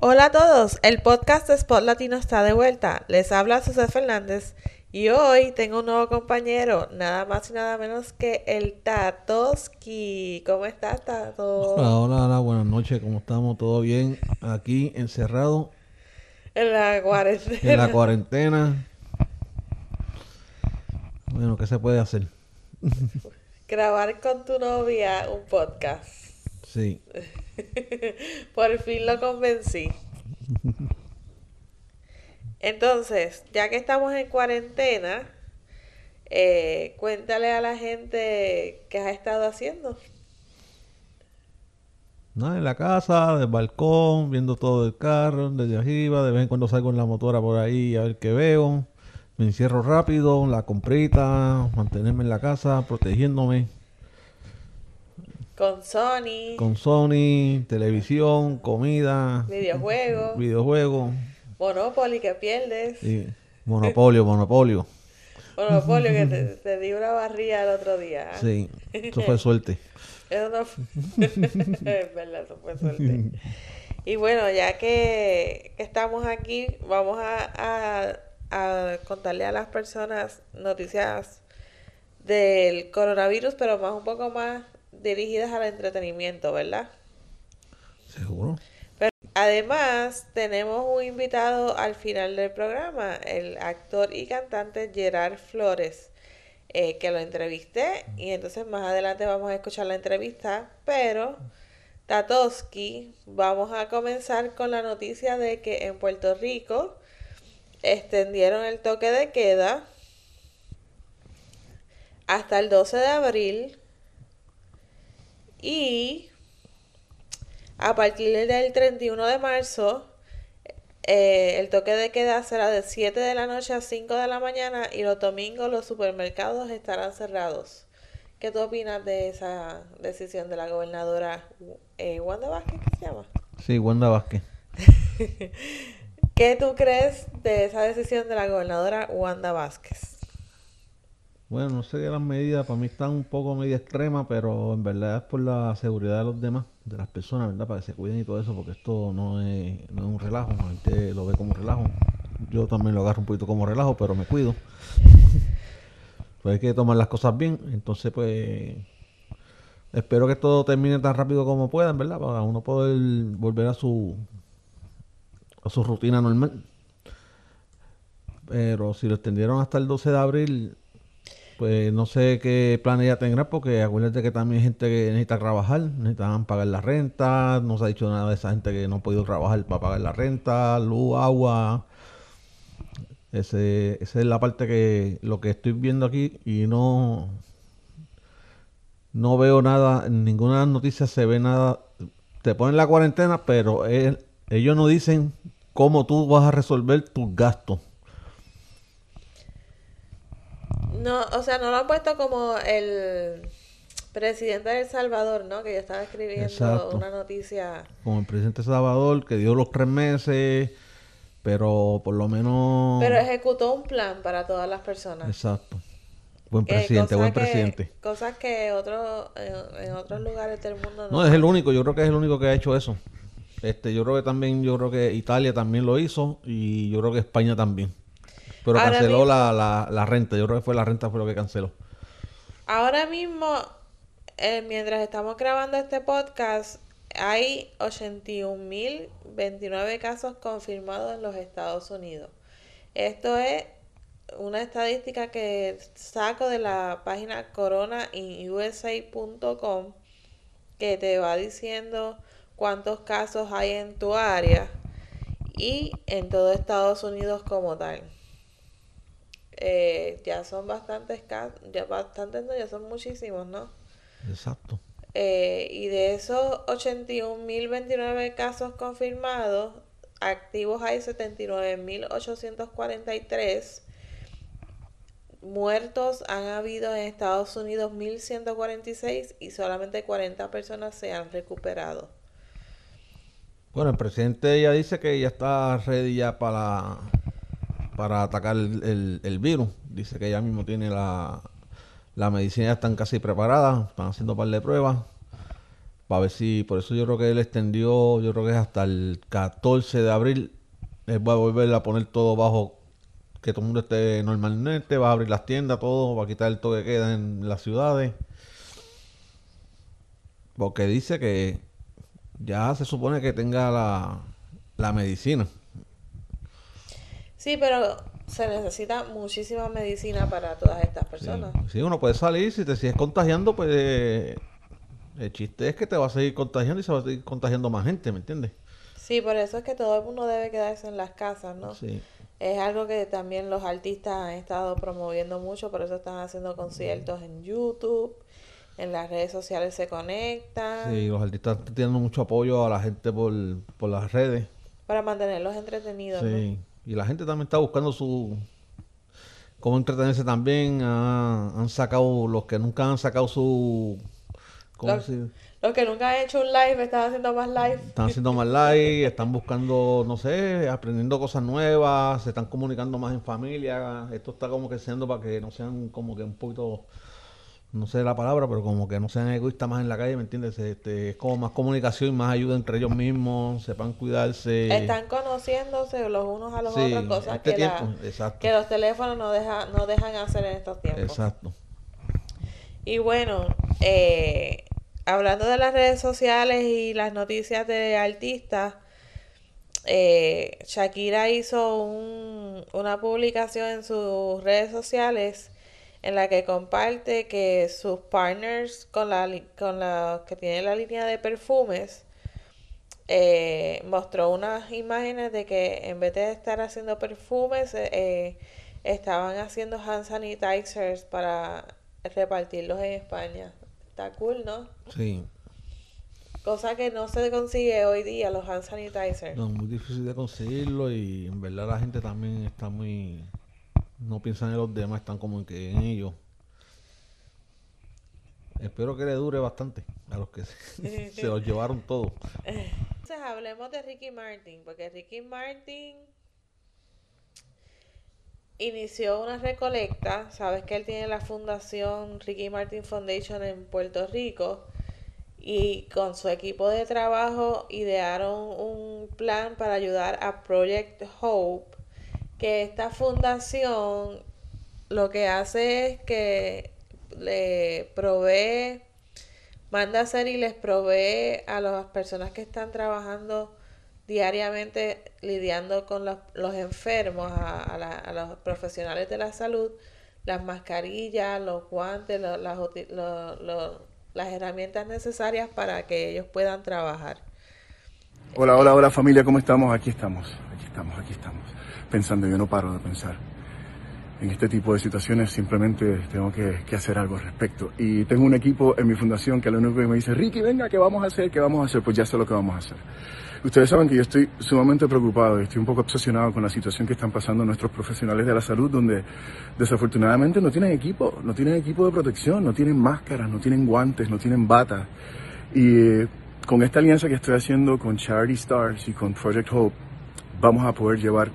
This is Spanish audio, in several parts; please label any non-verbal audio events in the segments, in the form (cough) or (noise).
Hola a todos, el podcast de Spot Latino está de vuelta. Les habla Susana Fernández y hoy tengo un nuevo compañero, nada más y nada menos que el Tatoski. ¿Cómo estás, Tato? Hola, hola, hola, buenas noches, ¿cómo estamos? ¿Todo bien? Aquí encerrado En la cuarentena. en la cuarentena. Bueno, ¿qué se puede hacer? Grabar con tu novia un podcast. Sí. (laughs) Por fin lo convencí. Entonces, ya que estamos en cuarentena, eh, cuéntale a la gente qué has estado haciendo. Nada, en la casa, del balcón, viendo todo del carro, desde arriba, de vez en cuando salgo en la motora por ahí a ver qué veo. Me encierro rápido, la comprita, mantenerme en la casa, protegiéndome. Con Sony, Con Sony, televisión, comida, videojuegos, videojuegos. Monopoly que pierdes. y monopolio, monopolio. Monopolio que te, te di una barría el otro día. Sí, eso fue suerte. (laughs) Eso no fue... (laughs) es verdad, eso fue suerte. Y bueno, ya que, que estamos aquí, vamos a, a- a contarle a las personas noticias del coronavirus, pero más un poco más dirigidas al entretenimiento, ¿verdad? Seguro. Pero además tenemos un invitado al final del programa, el actor y cantante Gerard Flores, eh, que lo entrevisté y entonces más adelante vamos a escuchar la entrevista, pero Tatoski, vamos a comenzar con la noticia de que en Puerto Rico extendieron el toque de queda hasta el 12 de abril y a partir del 31 de marzo, eh, el toque de queda será de 7 de la noche a 5 de la mañana y los domingos los supermercados estarán cerrados. ¿Qué tú opinas de esa decisión de la gobernadora eh, Wanda Vázquez, que se llama? Sí, Wanda Vázquez. (laughs) ¿Qué tú crees de esa decisión de la gobernadora Wanda Vázquez? Bueno, no sé que las medidas para mí están un poco medio extremas, pero en verdad es por la seguridad de los demás, de las personas, ¿verdad? Para que se cuiden y todo eso, porque esto no es, no es un relajo, la gente lo ve como un relajo. Yo también lo agarro un poquito como relajo, pero me cuido. (laughs) pues hay que tomar las cosas bien, entonces pues espero que todo termine tan rápido como puedan, ¿verdad? Para uno poder volver a su a su rutina normal. Pero si lo extendieron hasta el 12 de abril, pues no sé qué planes ya tendrá, porque acuérdate que también hay gente que necesita trabajar, necesitan pagar la renta, no se ha dicho nada de esa gente que no ha podido trabajar para pagar la renta, luz, agua. Ese, esa es la parte que lo que estoy viendo aquí y no no veo nada, en ninguna noticia se ve nada. Te ponen la cuarentena, pero ellos no dicen cómo tú vas a resolver tus gastos. No, o sea, no lo han puesto como el presidente de El Salvador, ¿no? Que yo estaba escribiendo Exacto. una noticia. Como el presidente Salvador, que dio los tres meses, pero por lo menos... Pero ejecutó un plan para todas las personas. Exacto. Buen Que presidente, buen que- presidente. Cosas que otros, en, en otros lugares del mundo no. No, es el único, yo creo que es el único que ha hecho eso. Este, yo creo que también, yo creo que Italia también lo hizo y yo creo que España también. Pero Ahora canceló mismo- la, la, la renta, yo creo que fue la renta fue lo que canceló. Ahora mismo, eh, mientras estamos grabando este podcast, hay 81.029 casos confirmados en los Estados Unidos. Esto es una estadística que saco de la página coronainusa.com que te va diciendo cuántos casos hay en tu área y en todo Estados Unidos como tal. Eh, ya son bastantes casos, ya bastantes, no, ya son muchísimos, ¿no? Exacto. Eh, y de esos 81.029 casos confirmados, activos hay 79.843. Muertos han habido en Estados Unidos 1.146 y solamente 40 personas se han recuperado. Bueno, el presidente ya dice que ya está ready ya para, para atacar el, el- virus. Dice que ya mismo tiene la, la medicina, ya están casi preparadas, están haciendo un par de pruebas. para ver si, por eso yo creo que él extendió, yo creo que es hasta el 14 de abril, él va a volver a poner todo bajo que todo el mundo esté normalmente, va a abrir las tiendas, todo, va a quitar el toque que queda en las ciudades. Porque dice que ya se supone que tenga la, la medicina. Sí, pero se necesita muchísima medicina para todas estas personas. Sí, uno puede salir, si te sigues contagiando, pues el chiste es que te va a seguir contagiando y se va a seguir contagiando más gente, ¿me entiendes? Sí, por eso es que todo el mundo debe quedarse en las casas, ¿no? Sí. Es algo que también los artistas han estado promoviendo mucho, por eso están haciendo conciertos en YouTube, en las redes sociales se conectan. Sí, los artistas teniendo mucho apoyo a la gente por, por las redes. Para mantenerlos entretenidos. Sí, y la gente también está buscando su... cómo entretenerse también. han sacado, los que nunca han sacado su los, que nunca han hecho un live están haciendo más live. Están haciendo más live, están buscando, no sé, aprendiendo cosas nuevas, se están comunicando más en familia. Esto está como que siendo para que no sean como que un poquito, no sé la palabra, pero como que no sean egoístas más en la calle, ¿me entiendes? Este, es como más comunicación y más ayuda entre ellos mismos, sepan cuidarse. Están conociéndose los unos a los otros, cosas este que, que los teléfonos no, deja, no dejan hacer en estos tiempos. Exacto. Y bueno, eh, hablando de las redes sociales y las noticias de artistas, eh, Shakira hizo una publicación en sus redes sociales en la que comparte que sus partners con la con la que tiene la línea de perfumes eh, mostró unas imágenes de que en vez de estar haciendo perfumes estaban haciendo hand sanitizers para repartirlos en España. Está cool, ¿no? Sí. Cosa que no se consigue hoy día, los hand sanitizers. No, muy difícil de conseguirlo y en verdad la gente también está muy... No piensan en los demás, están como que en ellos. Espero que le dure bastante a los que se, (laughs) se los llevaron todos. Entonces hablemos de Ricky Martin, porque Ricky Martin inició una recolecta. Sabes que él tiene la fundación Ricky Martin Foundation en Puerto Rico y con su equipo de trabajo idearon un plan para ayudar a Project Hope, que esta fundación lo que hace es que le provee, manda a hacer y les provee a las personas que están trabajando diariamente lidiando con los, los enfermos, a, a, los profesionales de la salud, las mascarillas, los guantes, las, las herramientas necesarias para que ellos puedan trabajar. Hola, hola, hola familia, ¿cómo estamos? Aquí estamos, aquí estamos, aquí estamos. Pensando, yo no paro de pensar. En este tipo de situaciones simplemente tengo que, que hacer algo al respecto. Y tengo un equipo en mi fundación que lo único que me dice, Ricky, venga, ¿qué vamos a hacer? ¿Qué vamos a hacer? Pues ya sé lo que vamos a hacer. Ustedes saben que yo estoy sumamente preocupado y estoy un poco obsesionado con la situación que están pasando nuestros profesionales de la salud, donde desafortunadamente no tienen equipo, no tienen equipo de protección, no tienen máscaras, no tienen guantes, no tienen batas. Y eh, con esta alianza que estoy haciendo con Charity Stars y con Project Hope, vamos a poder llevar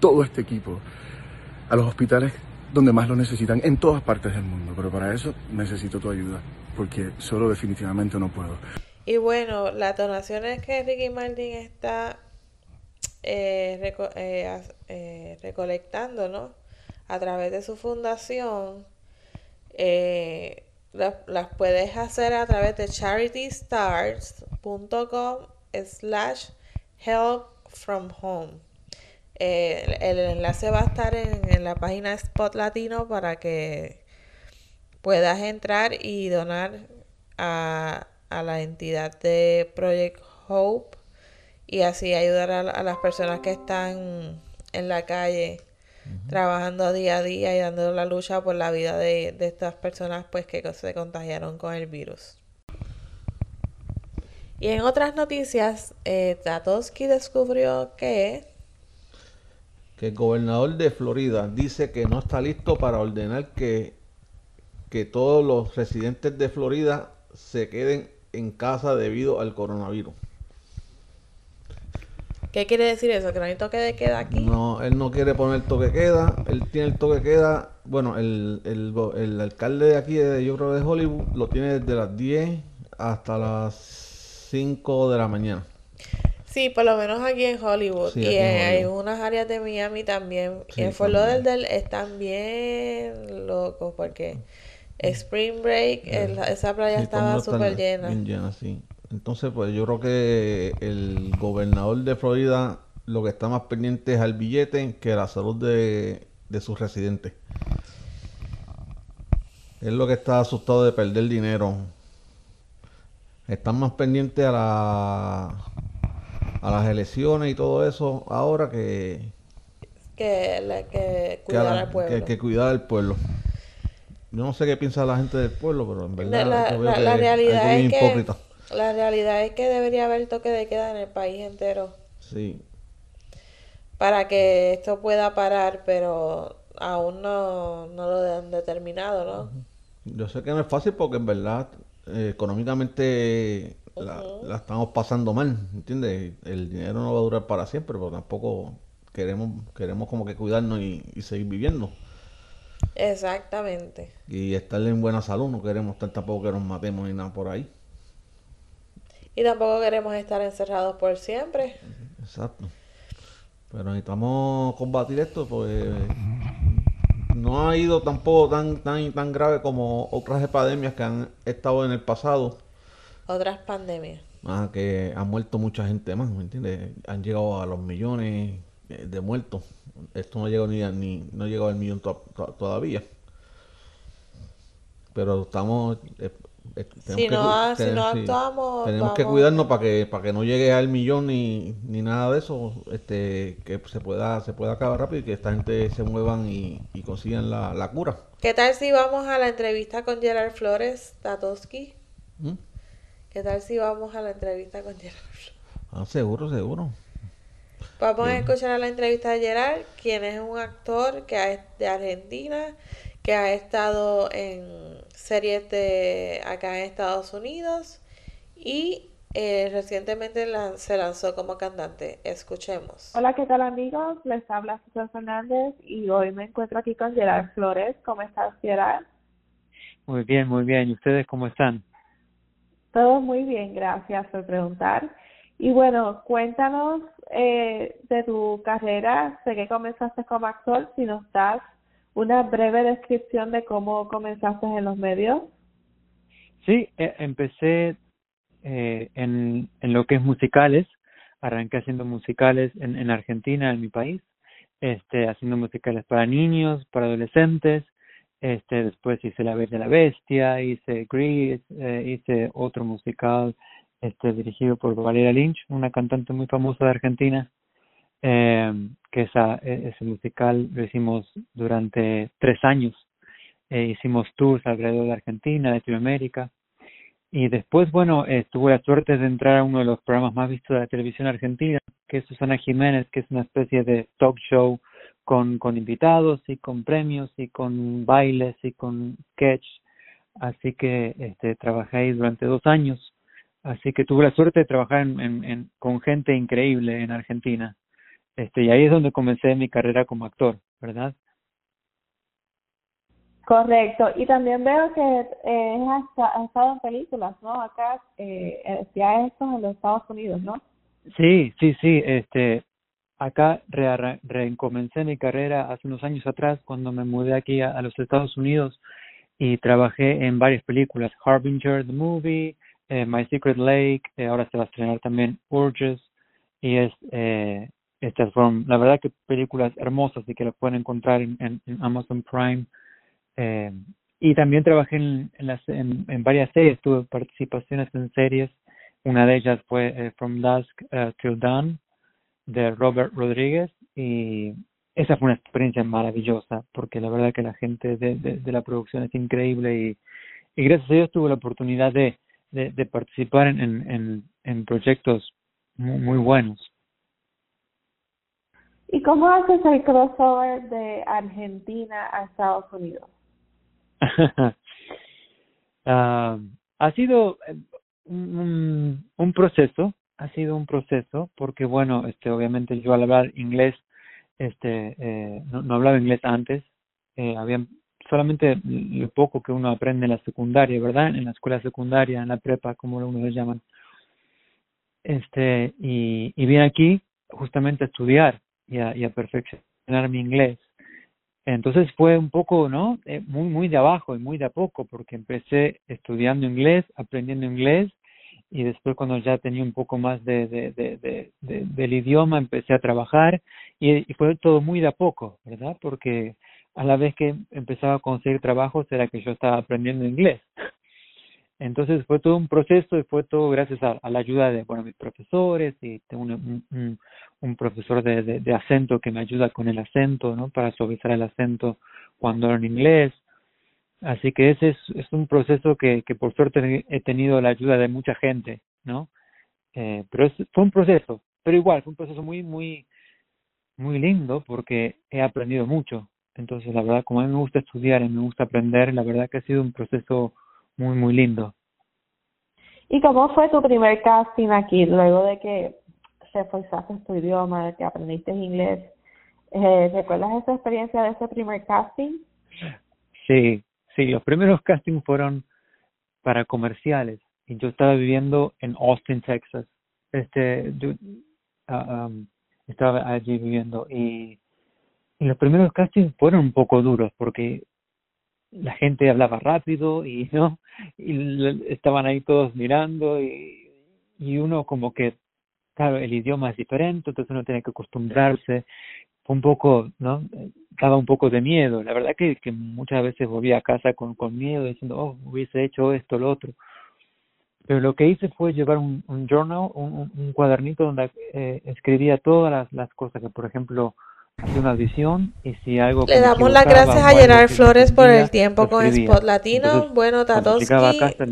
todo este equipo a los hospitales donde más lo necesitan en todas partes del mundo. Pero para eso necesito tu ayuda, porque solo definitivamente no puedo. Y bueno, las donaciones que Ricky Martin está eh, eh, eh, recolectando, ¿no? A través de su fundación, las, puedes hacer a través de charitystars.com slash help from home. El enlace va a estar en, en la página Spot Latino para que puedas entrar y donar a a la entidad de Project Hope y así ayudar a, las personas que están en la calle trabajando día a día y dando la lucha por la vida de, estas personas pues que se contagiaron con el virus. Y en otras noticias, eh, Tatoski descubrió que... Que el gobernador de Florida dice que no está listo para ordenar que, que todos los residentes de Florida se queden en casa debido al coronavirus. ¿Qué quiere decir eso? ¿Que no hay toque de queda aquí? No, él no quiere poner toque de queda. Él tiene el toque de queda. Bueno, el, el, alcalde de aquí, de, yo creo de Hollywood, lo tiene desde las 10 hasta las 5 de la mañana. Sí, por lo menos aquí en Hollywood. y hay unas áreas de Miami también. y en Fort Lauderdale están bien locos porque Spring Break, esa playa estaba súper llena. Bien llena, sí. Entonces, pues yo creo que el gobernador de Florida lo que está más pendiente es al billete que la salud de, de sus residentes. Es lo que está asustado de perder dinero. Están más pendientes a la a las elecciones y todo eso ahora que que, cuidar al pueblo. Que, cuidar al pueblo. Yo no sé qué piensa la gente del pueblo, pero en verdad la, realidad es que la realidad es que debería haber toque de queda en el país entero. Sí. Para que esto pueda parar, pero aún no, no lo han determinado, ¿no? Yo sé que no es fácil porque en verdad eh, económicamente la, estamos pasando mal, ¿entiendes? El dinero no va a durar para siempre, pero tampoco queremos queremos como que cuidarnos y, seguir viviendo. Exactamente. Y estar en buena salud, no queremos estar tampoco que nos matemos ni nada por ahí. Y tampoco queremos estar encerrados por siempre. Exacto. Pero necesitamos combatir esto, pues no ha ido tampoco tan, tan, tan grave como otras epidemias que han estado en el pasado otras pandemias. Ah, que ha muerto mucha gente más, ¿me entiendes? Han llegado a los millones de muertos. Esto no llegó ni, ni no llegó al millón todavía. Pero estamos eh, eh, si, no, si no actuamos tenemos que cuidarnos para que para que no llegue al millón ni, ni nada de eso este que se pueda se pueda acabar rápido y que esta gente se muevan y, consigan la, la, cura ¿qué tal si vamos a la entrevista con Gerard Flores Tatowski? ¿Mm? ¿Qué tal si vamos a la entrevista con Gerard? Ah, seguro, seguro. Vamos a escuchar la entrevista de Gerard, quien es un actor que de Argentina, que ha estado en series de acá en Estados Unidos y eh, recientemente se lanzó como cantante. Escuchemos. Hola, ¿qué tal amigos? Les habla Susana Fernández y hoy me encuentro aquí con Gerard Flores. ¿Cómo estás, Gerard? Muy bien, muy bien. ¿Y ustedes cómo están? Todo muy bien, gracias por preguntar. Y bueno, cuéntanos eh, de tu carrera. Sé que comenzaste como actor. Si nos das una breve descripción de cómo comenzaste en los medios. Sí, e, empecé eh, en, en lo que es musicales. Arranqué haciendo musicales en, en Argentina, en mi país. Este, haciendo musicales para niños, para adolescentes este, después hice La Bella la Bestia, hice Grease, eh, hice otro musical este, dirigido por Valeria Lynch, una cantante muy famosa de Argentina, eh, que esa, e, ese musical lo hicimos durante tres años. Eh, hicimos tours alrededor de Argentina, de Latinoamérica. Y después, bueno, eh, tuve la suerte de entrar a uno de los programas más vistos de la televisión argentina, que es Susana Jiménez, que es una especie de talk show con, con invitados y con premios y con bailes y con sketch. Así que este, trabajé ahí durante dos años. Así que tuve la suerte de trabajar en, en, con gente increíble en Argentina. Este, y ahí es donde comencé mi carrera como actor, ¿verdad? Correcto. Y también veo que eh, has, estado en películas, ¿no? Acá, eh, eh ya esto en los Estados Unidos, ¿no? Sí, sí, sí. Este, acá re recomencé mi carrera hace unos años atrás cuando me mudé aquí a, los Estados Unidos y trabajé en varias películas, Harbinger the Movie, eh, My Secret Lake, eh, ahora se va a estrenar también Urges y es eh, estas fueron la verdad que películas hermosas y que las pueden encontrar en, Amazon Prime eh, y también trabajé en, en, las, en, varias series, tuve participaciones en series, una de ellas fue From Dusk uh, Till Dawn de Robert Rodríguez y esa fue una experiencia maravillosa porque la verdad que la gente de, de, la producción es increíble y, y, gracias a Dios tuve la oportunidad de, de, participar en, en, en proyectos muy, muy, buenos. ¿Y cómo haces el crossover de Argentina a Estados Unidos? uh, (laughs) ha sido un, un proceso ha sido un proceso porque bueno este obviamente yo al hablar inglés este eh, no, no, hablaba inglés antes eh, había solamente lo poco que uno aprende en la secundaria verdad en la escuela secundaria en la prepa como uno le llaman este, y, y vine aquí justamente a estudiar y a, y a perfeccionar mi inglés. Entonces fue un poco, ¿no? Eh, muy, muy de abajo y muy de a poco, porque empecé estudiando inglés, aprendiendo inglés, y después cuando ya tenía un poco más de, de, de, de del idioma, empecé a trabajar, y, fue todo muy de a poco, ¿verdad? Porque a la vez que empezaba a conseguir trabajos era que yo estaba aprendiendo inglés. Entonces fue todo un proceso y fue todo gracias a, la ayuda de bueno, mis profesores y tengo un, un, un profesor de, de, de, acento que me ayuda con el acento, ¿no? Para suavizar el acento cuando hablo en inglés. Así que ese es, es un proceso que, que por suerte he tenido la ayuda de mucha gente, ¿no? Eh, pero es, fue un proceso, pero igual fue un proceso muy, muy, muy lindo porque he aprendido mucho. Entonces, la verdad, como a mí me gusta estudiar y me gusta aprender, la verdad que ha sido un proceso muy, muy lindo. ¿Y cómo fue tu primer casting aquí, luego de que reforzaste tu idioma, de que aprendiste inglés? Eh, ¿Recuerdas esa experiencia de ese primer casting? Sí, sí, los primeros castings fueron para comerciales y yo estaba viviendo en Austin, Texas. Este, yo, um, estaba allí viviendo y, y los primeros castings fueron un poco duros porque la gente hablaba rápido y (laughs) no y estaban ahí todos mirando y, y uno como que claro el idioma es diferente entonces uno tiene que acostumbrarse un poco no daba un poco de miedo. La verdad que, muchas veces volvía a casa con con miedo diciendo oh hubiese hecho esto lo otro pero lo que hice fue llevar un, un journal un, un cuadernito donde eh, escribía todas las, las cosas que por ejemplo una audición y si algo le damos las gracias a Gerard Flores por el tiempo con Spot Latino. Entonces, bueno Tatoski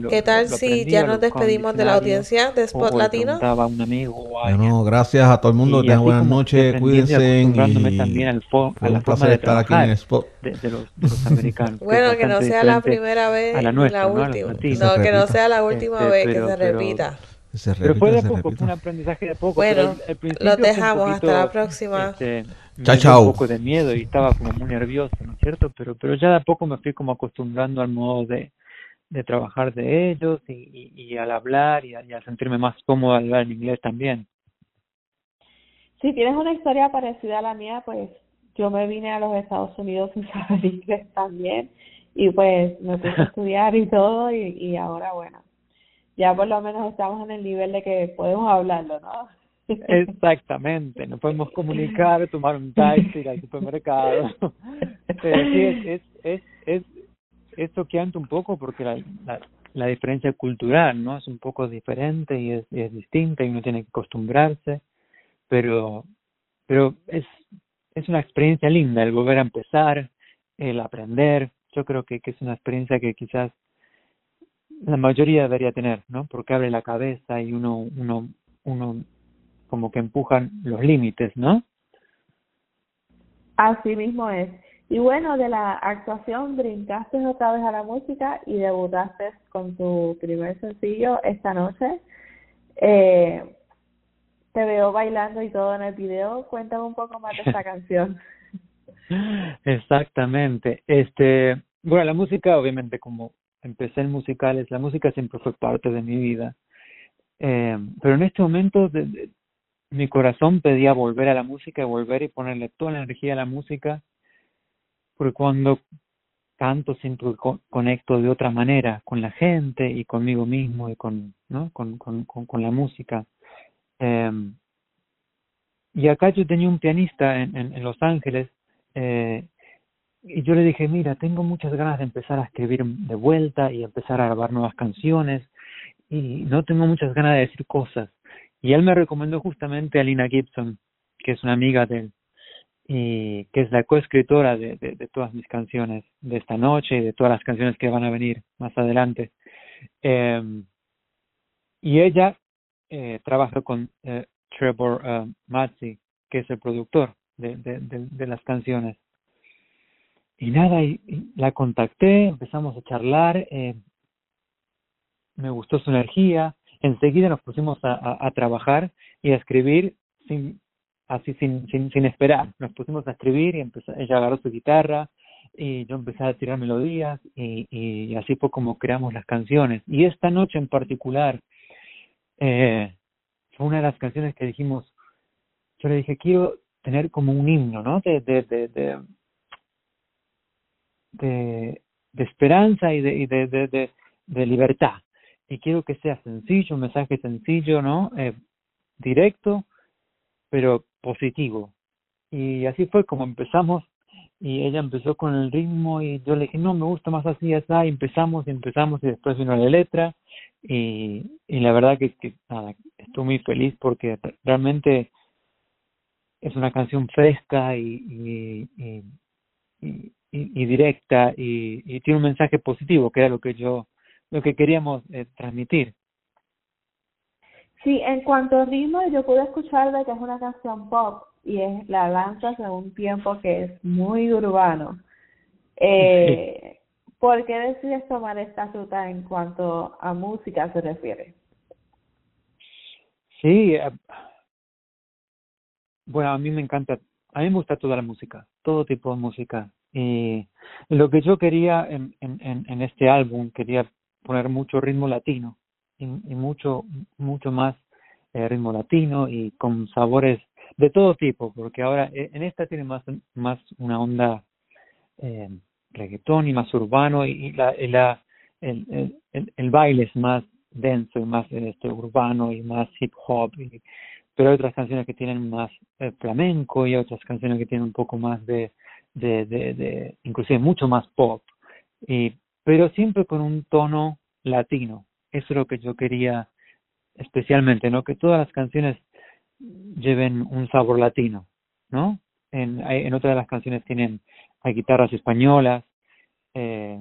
¿qué tal lo si ya nos despedimos de la audiencia de Spot o Latino un amigo bueno gracias a todo el mundo tengan buenas noches cuídense y también al fo a la un placer estar aquí en Spot. de, de, los, de los americanos. (laughs) Bueno que, que no sea la primera vez a la nuestra, la última. no, no que no sea la última este, vez pero, que se repita. Se repite, pero fue de poco, fue un aprendizaje de poco. Bueno, los dejamos hasta la próxima. Chao, me chao. un poco de miedo y estaba como muy nervioso, ¿no es cierto? Pero, pero ya de a poco me fui como acostumbrando al modo de, de trabajar de ellos y, y, y al hablar y a, y a, sentirme más cómodo al hablar en inglés también. Si tienes una historia parecida a la mía, pues yo me vine a los Estados Unidos sin (laughs) saber inglés también y pues me puse a estudiar y todo y, y ahora bueno ya por lo menos estamos en el nivel de que podemos hablarlo, ¿no? Exactamente, nos podemos comunicar, (laughs) tomar un taxi, ir al supermercado. (laughs) Pero sí, es, es, es, es, choqueante un poco porque la, la, la diferencia cultural, ¿no? Es un poco diferente y es, y es distinta y uno tiene que acostumbrarse, pero, pero es, es una experiencia linda el volver a empezar, el aprender. Yo creo que, que es una experiencia que quizás la mayoría debería tener, ¿no? Porque abre la cabeza y uno, uno, uno como que empujan los límites, ¿no? Así mismo es. Y bueno, de la actuación brincaste otra vez a la música y debutaste con tu primer sencillo esta noche. Eh, te veo bailando y todo en el video. Cuéntame un poco más de esta (laughs) canción. Exactamente. Este, bueno, la música obviamente como empecé en musicales, la música siempre fue parte de mi vida. Eh, pero en este momento de, de, mi corazón pedía volver a la música, volver y ponerle toda la energía a la música, porque cuando canto que conecto de otra manera con la gente y conmigo mismo y con, ¿no? con, con, con, la música. Eh, y acá yo tenía un pianista en, en, en Los Ángeles eh, y yo le dije, mira, tengo muchas ganas de empezar a escribir de vuelta y empezar a grabar nuevas canciones y no tengo muchas ganas de decir cosas. Y él me recomendó justamente a Lina Gibson, que es una amiga de él, y que es la coescritora de, de, todas mis canciones de esta noche y de todas las canciones que van a venir más adelante. Eh, y ella eh, trabaja con eh, Trevor uh, Mazzi, que es el productor de, las canciones. Y nada, y la contacté, empezamos a charlar, eh, me gustó su energía, enseguida nos pusimos a, a, trabajar y a escribir sin así sin, sin, sin esperar. Nos pusimos a escribir y empezó, ella agarró su guitarra y yo empecé a tirar melodías y, y así fue como creamos las canciones. Y esta noche en particular eh, fue una de las canciones que dijimos, yo le dije, quiero tener como un himno, ¿no? De, de, de, de, esperanza y, de, y de, de, de libertad. Y quiero que sea sencillo, un mensaje sencillo, ¿no? Eh, directo, pero positivo. Y así fue como empezamos y ella empezó con el ritmo y yo le dije, no, me gusta más así, así, y empezamos y empezamos y después vino la letra y, y la verdad que, nada, estoy muy feliz porque realmente es una canción fresca y, y, y, y, directa y tiene un mensaje positivo que era lo que yo lo que queríamos eh, transmitir Sí, en cuanto a ritmo, yo pude escuchar de que es una canción pop y es la lanzas en un tiempo que es muy urbano. Eh, (laughs) ¿Por qué decides tomar esta ruta en cuanto a música se refiere? Sí, eh, bueno, a mí me encanta, a mí me gusta toda la música, todo tipo de música. Y lo que yo quería en, en, en este álbum, quería poner mucho ritmo latino y, mucho, mucho más eh, ritmo latino y con sabores de todo tipo, porque ahora eh, en esta tiene más, más una onda eh, reggaetón y más urbano y, y la, y la el, el, el, baile es más denso y más este urbano y más hip hop y, pero hay otras canciones que tienen más eh, flamenco y otras canciones que tienen un poco más de, de, de, de inclusive mucho más pop y pero siempre con un tono latino. Eso es lo que yo quería especialmente no que todas las canciones lleven un sabor latino no en en otras de las canciones tienen hay guitarras españolas eh,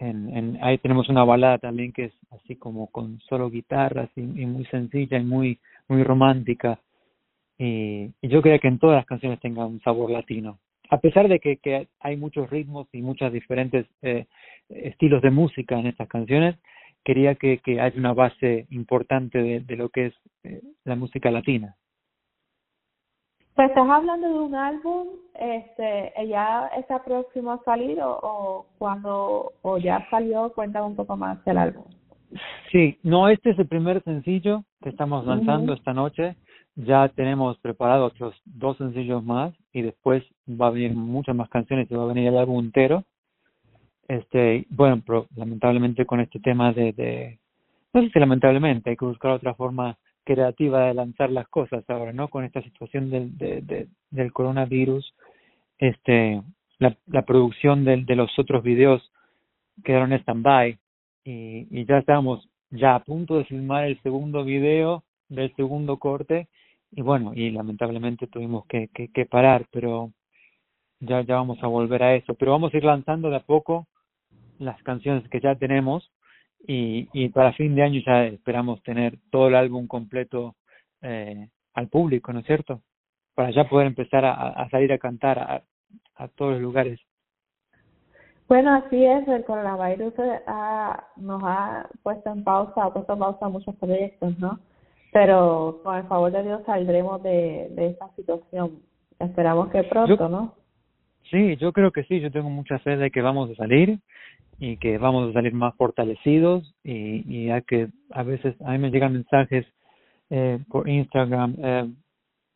en, ahí tenemos una balada también que es así como con solo guitarras y, y muy sencilla y muy muy romántica. Y, y, yo quería que en todas las canciones tenga un sabor latino a pesar de que, que hay muchos ritmos y muchas diferentes eh, estilos de música en estas canciones quería que, que haya una base importante de, de lo que es eh, la música latina pues estás hablando de un álbum, este, ¿ya está próximo a salir o, o cuando o ya salió? Cuéntame un poco más del álbum. Sí, no, este es el primer sencillo que estamos lanzando uh -huh. esta noche. Ya tenemos preparado otros dos sencillos más y después va a venir muchas más canciones y va a venir el álbum entero. Este, bueno, pero lamentablemente con este tema de, de no sé si lamentablemente hay que buscar otra forma creativa de lanzar las cosas ahora, ¿no? Con esta situación del, de, de, del coronavirus, este, la, la producción de, los otros videos quedaron en stand-by y, y ya estábamos ya a punto de filmar el segundo video del segundo corte y bueno, y lamentablemente tuvimos que, que, parar, pero ya, ya vamos a volver a eso, pero vamos a ir lanzando de a poco las canciones que ya tenemos y, y para fin de año ya esperamos tener todo el álbum completo eh, al público, ¿no es cierto? Para ya poder empezar a, salir a cantar a, a todos los lugares. Bueno, así es, el coronavirus ha, nos ha puesto en pausa, ha puesto en pausa muchos proyectos, ¿no? Pero con el favor de Dios saldremos de, de esta situación. Esperamos que pronto, yo, ¿no? Sí, yo creo que sí, yo tengo mucha fe de que vamos a salir y que vamos a salir más fortalecidos y, y hay que a veces a mí me llegan mensajes eh, por Instagram eh,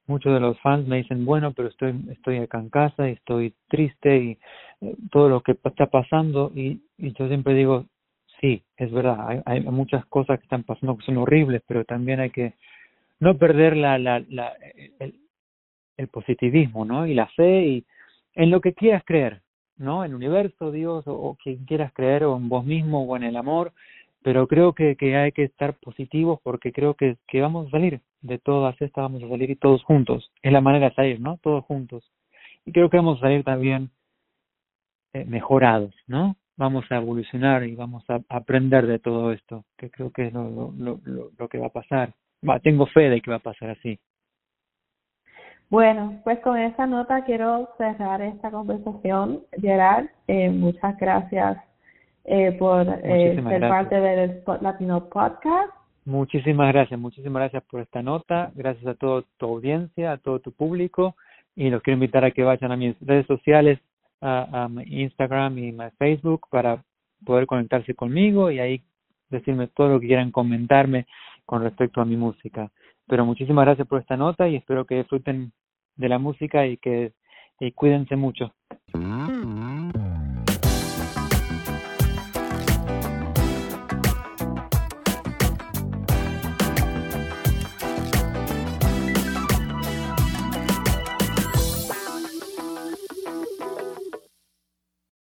muchos de los fans me dicen bueno pero estoy estoy acá en casa y estoy triste y eh, todo lo que está pasando y, y yo siempre digo sí es verdad hay, hay muchas cosas que están pasando que son horribles pero también hay que no perder la la, la el, positivismo no y la fe y en lo que quieras creer ¿no? En el universo, Dios, o, o quien quieras creer, o en vos mismo, o en el amor, pero creo que, que hay que estar positivos porque creo que, que vamos a salir de todas estas, vamos a salir y todos juntos. Es la manera de salir, ¿no? Todos juntos. Y creo que vamos a salir también eh, mejorados, ¿no? Vamos a evolucionar y vamos a aprender de todo esto, que creo que es lo, lo, lo, lo que va a pasar. Va, tengo fe de que va a pasar así. Bueno, pues con esa nota quiero cerrar esta conversación. Gerard, eh, muchas gracias eh, por eh, ser gracias. parte del Spot Latino Podcast. Muchísimas gracias, muchísimas gracias por esta nota. Gracias a toda tu audiencia, a todo tu público. Y los quiero invitar a que vayan a mis redes sociales, a, a mi Instagram y mi Facebook para poder conectarse conmigo y ahí decirme todo lo que quieran comentarme con respecto a mi música. pero muchísimas gracias por esta nota y espero que disfruten de la música y que y cuídense mucho.